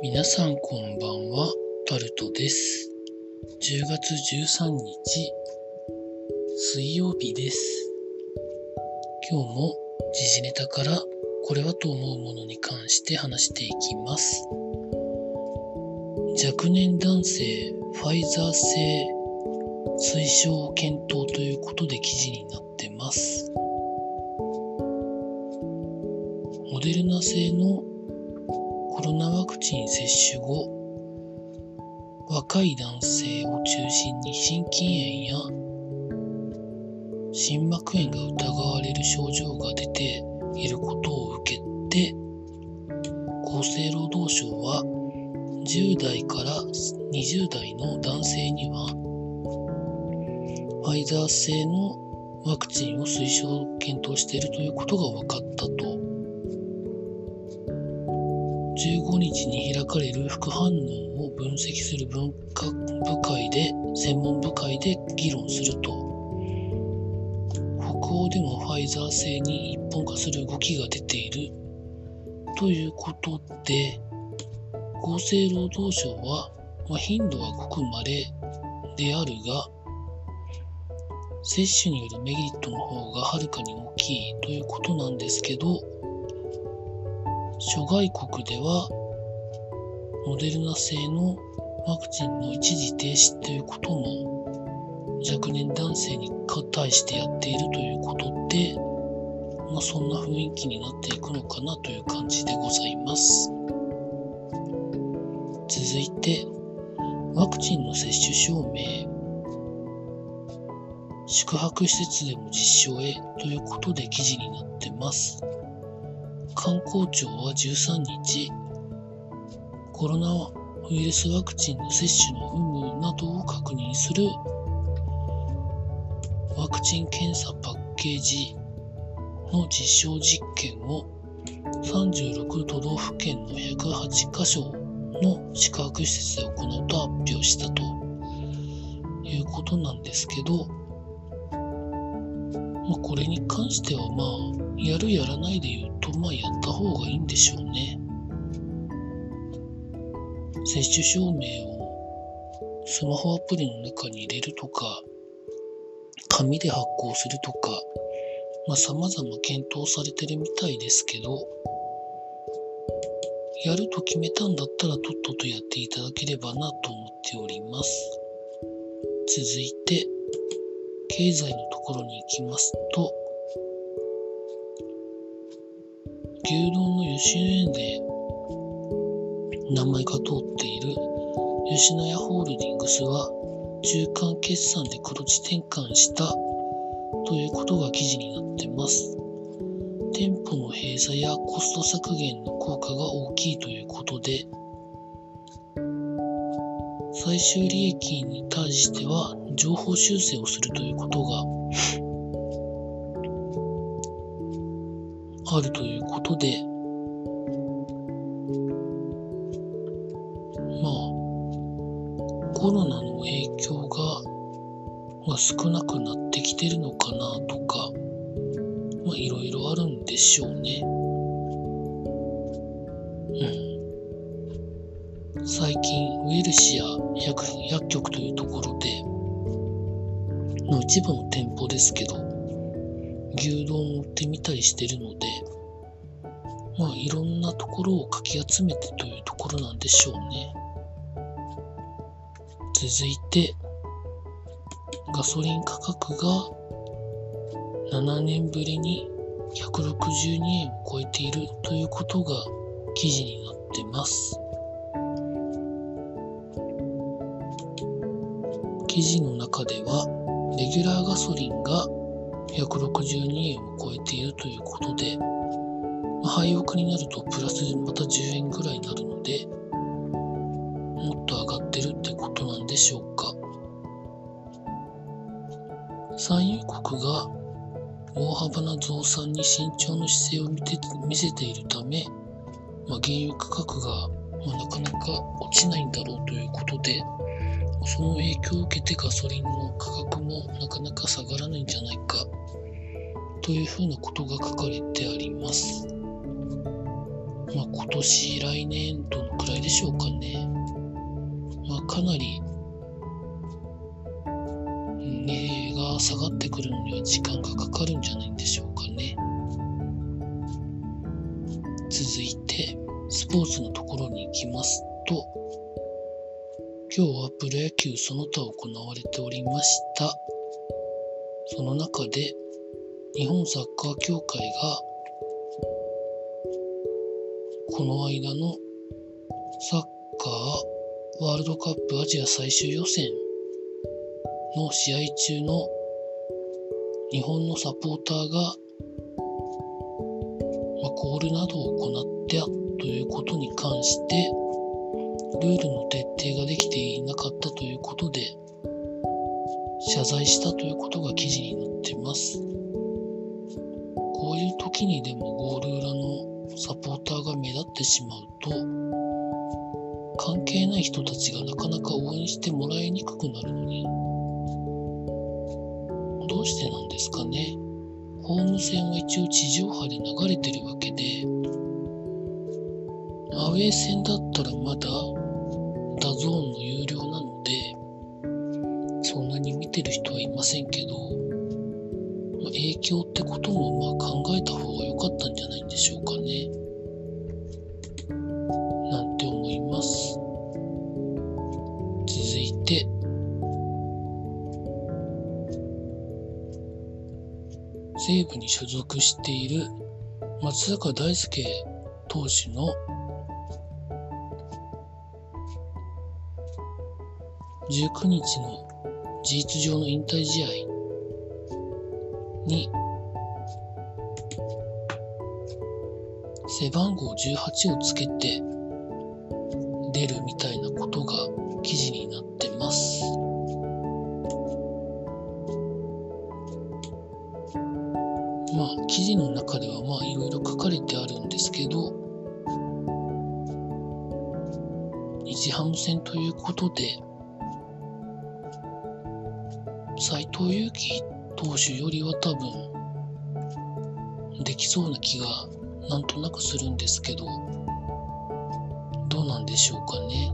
皆さんこんばんは、タルトです。10月13日、水曜日です。今日も時事ネタからこれはと思うものに関して話していきます。若年男性ファイザー製推奨検討ということで記事になってます。モデルナ製のロナワクチン接種後、若い男性を中心に心筋炎や心膜炎が疑われる症状が出ていることを受けて、厚生労働省は10代から20代の男性には、ファイザー製のワクチンを推奨検討しているということが分かったと15日に開かれる副反応を分析する文化部会で、専門部会で議論すると、北欧でもファイザー製に一本化する動きが出ているということで、厚生労働省は、まあ、頻度はごく稀であるが、接種によるメリットの方がはるかに大きいということなんですけど、諸外国ではモデルナ製のワクチンの一時停止ということも若年男性に対してやっているということで、まあ、そんな雰囲気になっていくのかなという感じでございます。続いて、ワクチンの接種証明、宿泊施設でも実証へということで記事になってます。観光庁は13日、コロナウイルスワクチンの接種の有無などを確認する。ワクチン検査パッケージの実証実験を。36都道府県の108カ所の宿泊施設で行うと発表したと。いうことなんですけど、まあ、これに関してはまあやるやらないで言うと、まあやった方がいいんでしょうね。接種証明をスマホアプリの中に入れるとか、紙で発行するとか、まあ様々検討されてるみたいですけど、やると決めたんだったらとっととやっていただければなと思っております。続いて、経済のところに行きますと、牛丼の吉野家で名前が通っている吉野家ホールディングスは中間決算で黒字転換したということが記事になっています。店舗の閉鎖やコスト削減の効果が大きいということで、最終利益に対しては情報修正をするということがあるということで、まあ、コロナの影響が、まあ、少なくなってきてるのかなとか、まあ、いろいろあるんでしょうね。うん。最近、ウェルシア薬薬局というところで、の一部の店舗ですけど、牛丼を売ってみたりしてるので、まあいろんなところをかき集めてというところなんでしょうね。続いて、ガソリン価格が7年ぶりに162円を超えているということが記事になってます。記事の中では、レギュラーガソリンが162円を超えているということで、まあ、廃屋になるとプラスまた10円ぐらいになるので、もっと上がってるってことなんでしょうか。産油国が大幅な増産に慎重な姿勢を見て見せているため、まあ、原油価格が、ま、なかなか落ちないんだろうということで、その影響を受けてガソリンの価格もなかなか下がらないんじゃないかというふうなことが書かれてあります。まあ、今年、来年、どのくらいでしょうかね。まあ、かなり、値が下がってくるのには時間がかかるんじゃないんでしょうかね。続いて、スポーツのところに行きますと、今日はプロ野球その他行われておりました。その中で、日本サッカー協会が、この間のサッカーワールドカップアジア最終予選の試合中の日本のサポーターが、ま、コールなどを行ったということに関してルールの徹底ができていなかったということで謝罪したということが記事に載っています。こういう時にでもゴール裏のサポーターが目立ってしまうと関係ない人たちがなかなか応援してもらいにくくなるのにどうしてなんですかね。ホーム戦は一応地上波で流れてるわけでアウェー戦だったらまだダゾーンの有料なのでそんなに見てる人はいませんけど影響ってこともまあ続いて、西武に所属している松坂大輔投手の19日の事実上の引退試合に背番号18をつけて出るみたいなことが記事になってます。まあ記事の中ではまあいろいろ書かれてあるんですけど日ハム戦ということで斎藤佑樹投手よりは多分できそうな気がなんとなくするんですけどどうなんでしょうかね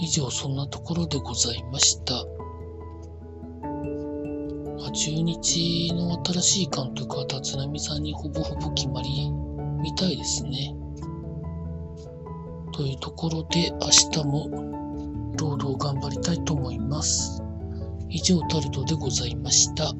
以上そんなところでございました、まあ、中日の新しい監督は立浪さんにほぼほぼ決まりみたいですねというところで明日も労働頑張りたいと思います。以上タルトでございました。